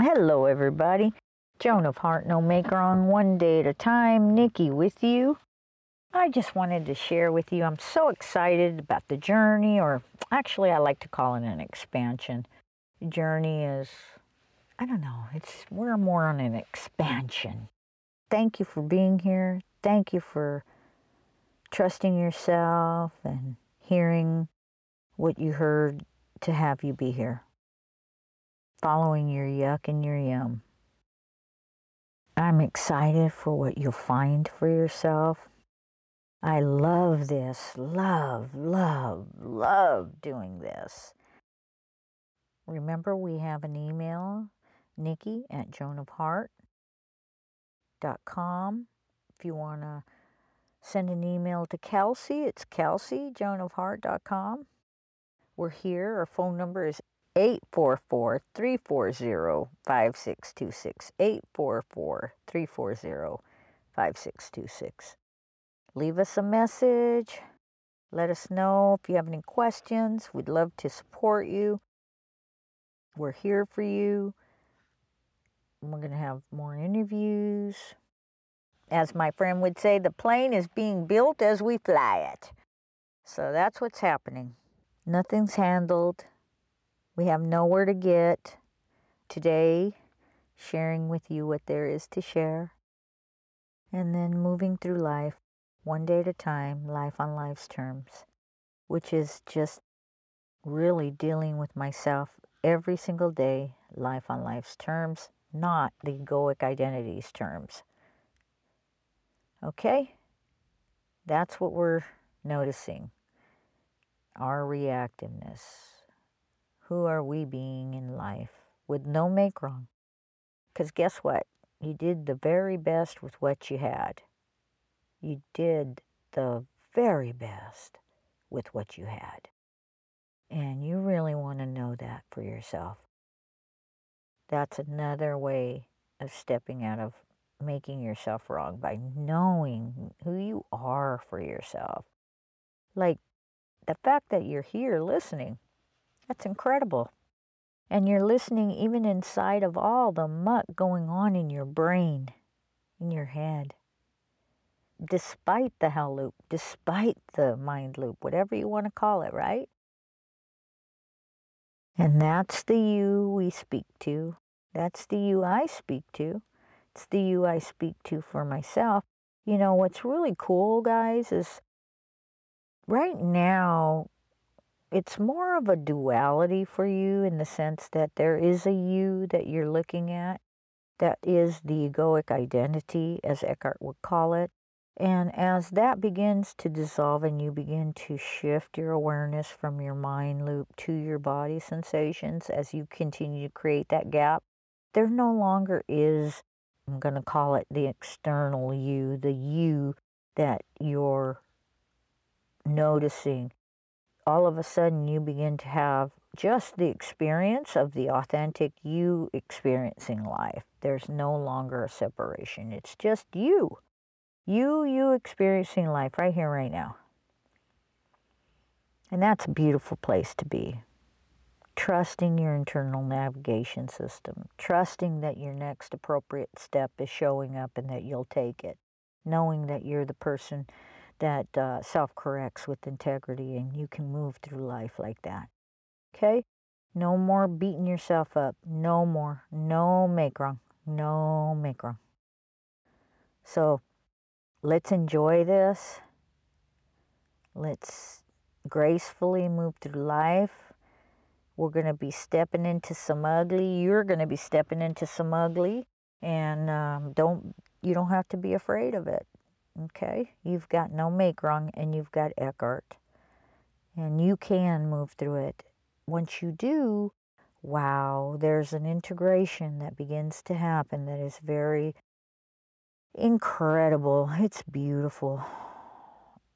Hello, everybody. Joan of Heart, No Make Wrong, one day at a time. Nikki with you. I just wanted to share with you. I'm so excited about the journey, or actually, I like to call it an expansion. Journey is, I don't know, it's we're more on an expansion. Thank you for being here. Thank you for trusting yourself and hearing what you heard to have you be here. Following your yuck and your yum. I'm excited for what you'll find for yourself. I love this, love, love, love doing this. Remember, we have an email, Nikki at joanofheart.com. If you want to send an email to Kelsey, it's Kelsey, joanofheart.com. We're here. Our phone number is 844 340 5626. 844 340 5626. Leave us a message. Let us know if you have any questions. We'd love to support you. We're here for you. We're going to have more interviews. As my friend would say, the plane is being built as we fly it. So that's what's happening. Nothing's handled. We have nowhere to get. Today, sharing with you what there is to share. And then moving through life one day at a time, life on life's terms, which is just really dealing with myself every single day, life on life's terms, not the egoic identity's terms. Okay? That's what we're noticing our reactiveness. Who are we being in life with no make wrong? Because guess what? You did the very best with what you had. You did the very best with what you had. And you really want to know that for yourself. That's another way of stepping out of making yourself wrong by knowing who you are for yourself. Like the fact that you're here listening, that's incredible. And you're listening even inside of all the muck going on in your brain, in your head despite the hell loop, despite the mind loop, whatever you want to call it, right? And that's the you we speak to. That's the you I speak to. It's the you I speak to for myself. You know, what's really cool, guys, is right now it's more of a duality for you in the sense that there is a you that you're looking at that is the egoic identity, as Eckhart would call it. And as that begins to dissolve and you begin to shift your awareness from your mind loop to your body sensations as you continue to create that gap, there no longer is, I'm going to call it the external you, the you that you're noticing. All of a sudden, you begin to have just the experience of the authentic you experiencing life. There's no longer a separation, it's just you. You, you experiencing life right here, right now. And that's a beautiful place to be. Trusting your internal navigation system, trusting that your next appropriate step is showing up and that you'll take it, knowing that you're the person that uh, self corrects with integrity and you can move through life like that. Okay? No more beating yourself up. No more. No make wrong. No make wrong. So, let's enjoy this. Let's gracefully move through life. We're going to be stepping into some ugly. You're going to be stepping into some ugly. And um, don't you don't have to be afraid of it. Okay? You've got no make wrong and you've got Eckhart. And you can move through it. Once you do, wow, there's an integration that begins to happen that is very incredible. It's beautiful.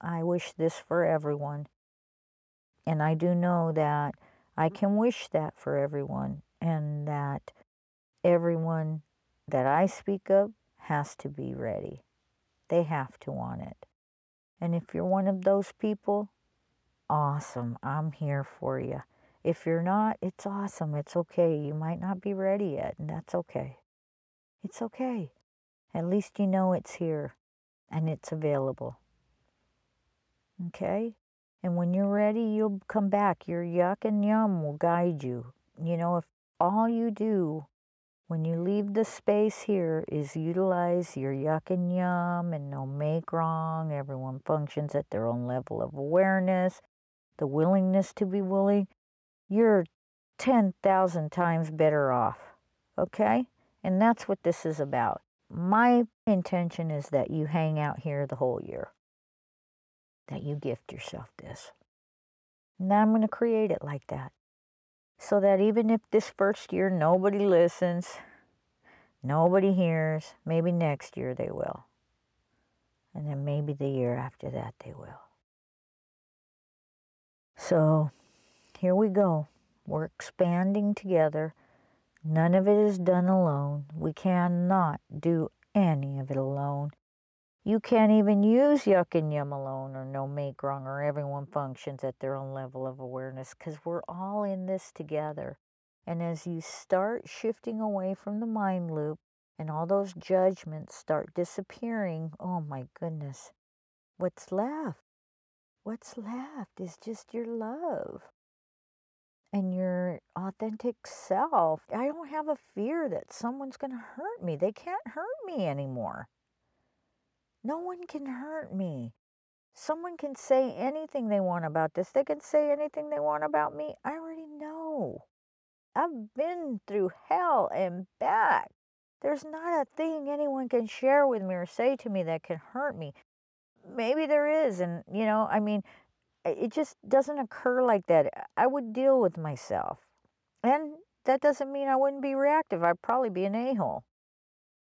I wish this for everyone. And I do know that I can wish that for everyone, and that everyone that I speak of has to be ready. They have to want it. And if you're one of those people, awesome. I'm here for you. If you're not, it's awesome. It's okay. You might not be ready yet, and that's okay. It's okay. At least you know it's here and it's available. Okay? And when you're ready, you'll come back. Your yuck and yum will guide you. You know, if all you do when you leave the space here is utilize your yuck and yum and no make wrong, everyone functions at their own level of awareness, the willingness to be willing, you're 10,000 times better off. Okay? And that's what this is about. My intention is that you hang out here the whole year, that you gift yourself this. Now I'm going to create it like that. So that even if this first year nobody listens, nobody hears, maybe next year they will. And then maybe the year after that they will. So here we go. We're expanding together. None of it is done alone. We cannot do any of it alone. You can't even use yuck and yum alone or no make wrong or everyone functions at their own level of awareness because we're all in this together. And as you start shifting away from the mind loop and all those judgments start disappearing, oh my goodness, what's left? What's left is just your love and your authentic self. I don't have a fear that someone's going to hurt me. They can't hurt me anymore. No one can hurt me. Someone can say anything they want about this. They can say anything they want about me. I already know. I've been through hell and back. There's not a thing anyone can share with me or say to me that can hurt me. Maybe there is. And, you know, I mean, it just doesn't occur like that. I would deal with myself. And that doesn't mean I wouldn't be reactive. I'd probably be an a hole.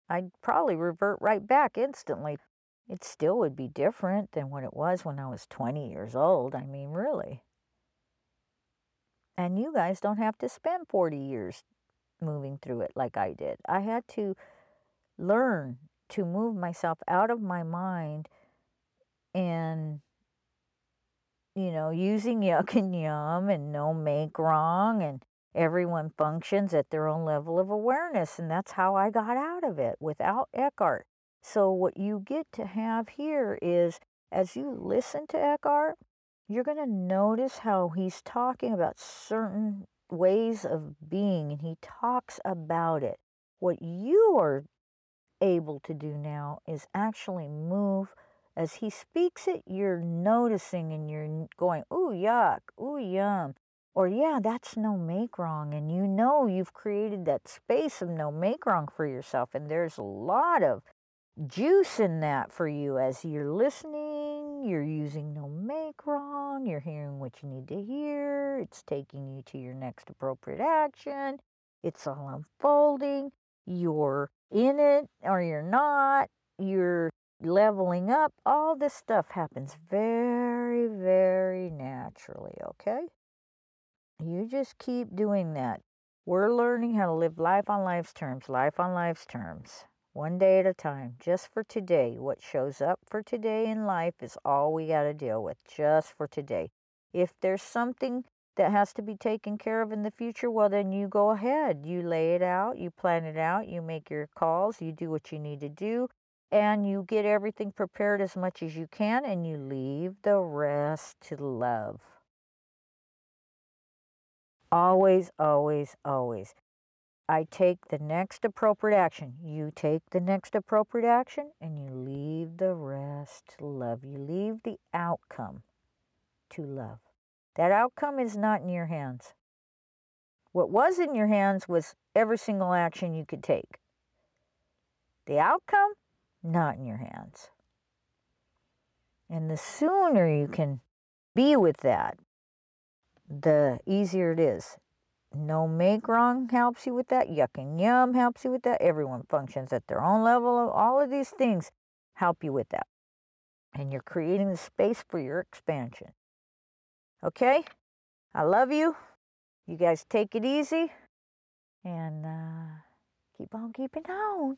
I'd probably revert right back instantly. It still would be different than what it was when I was 20 years old. I mean, really. And you guys don't have to spend 40 years moving through it like I did. I had to learn to move myself out of my mind and you know, using yuck and yum and no make wrong and everyone functions at their own level of awareness. And that's how I got out of it without Eckhart. So, what you get to have here is as you listen to Eckhart, you're going to notice how he's talking about certain ways of being and he talks about it. What you are able to do now is actually move as he speaks it, you're noticing and you're going, ooh, yuck, ooh, yum. Or, yeah, that's no make wrong. And you know you've created that space of no make wrong for yourself. And there's a lot of juice in that for you as you're listening, you're using no make wrong, you're hearing what you need to hear, it's taking you to your next appropriate action, it's all unfolding, you're in it or you're not, you're leveling up, all this stuff happens very, very naturally, okay? You just keep doing that. We're learning how to live life on life's terms, life on life's terms, one day at a time, just for today. What shows up for today in life is all we got to deal with, just for today. If there's something that has to be taken care of in the future, well, then you go ahead. You lay it out, you plan it out, you make your calls, you do what you need to do, and you get everything prepared as much as you can and you leave the rest to love. Always, always, always. I take the next appropriate action. You take the next appropriate action and you leave the rest to love. You leave the outcome to love. That outcome is not in your hands. What was in your hands was every single action you could take. The outcome not in your hands. And the sooner you can be with that, the easier it is. No make wrong helps you with that. Yuck and yum helps you with that. Everyone functions at their own level. All of these things help you with that. And you're creating the space for your expansion. Okay? I love you. You guys take it easy and uh, keep on keeping on.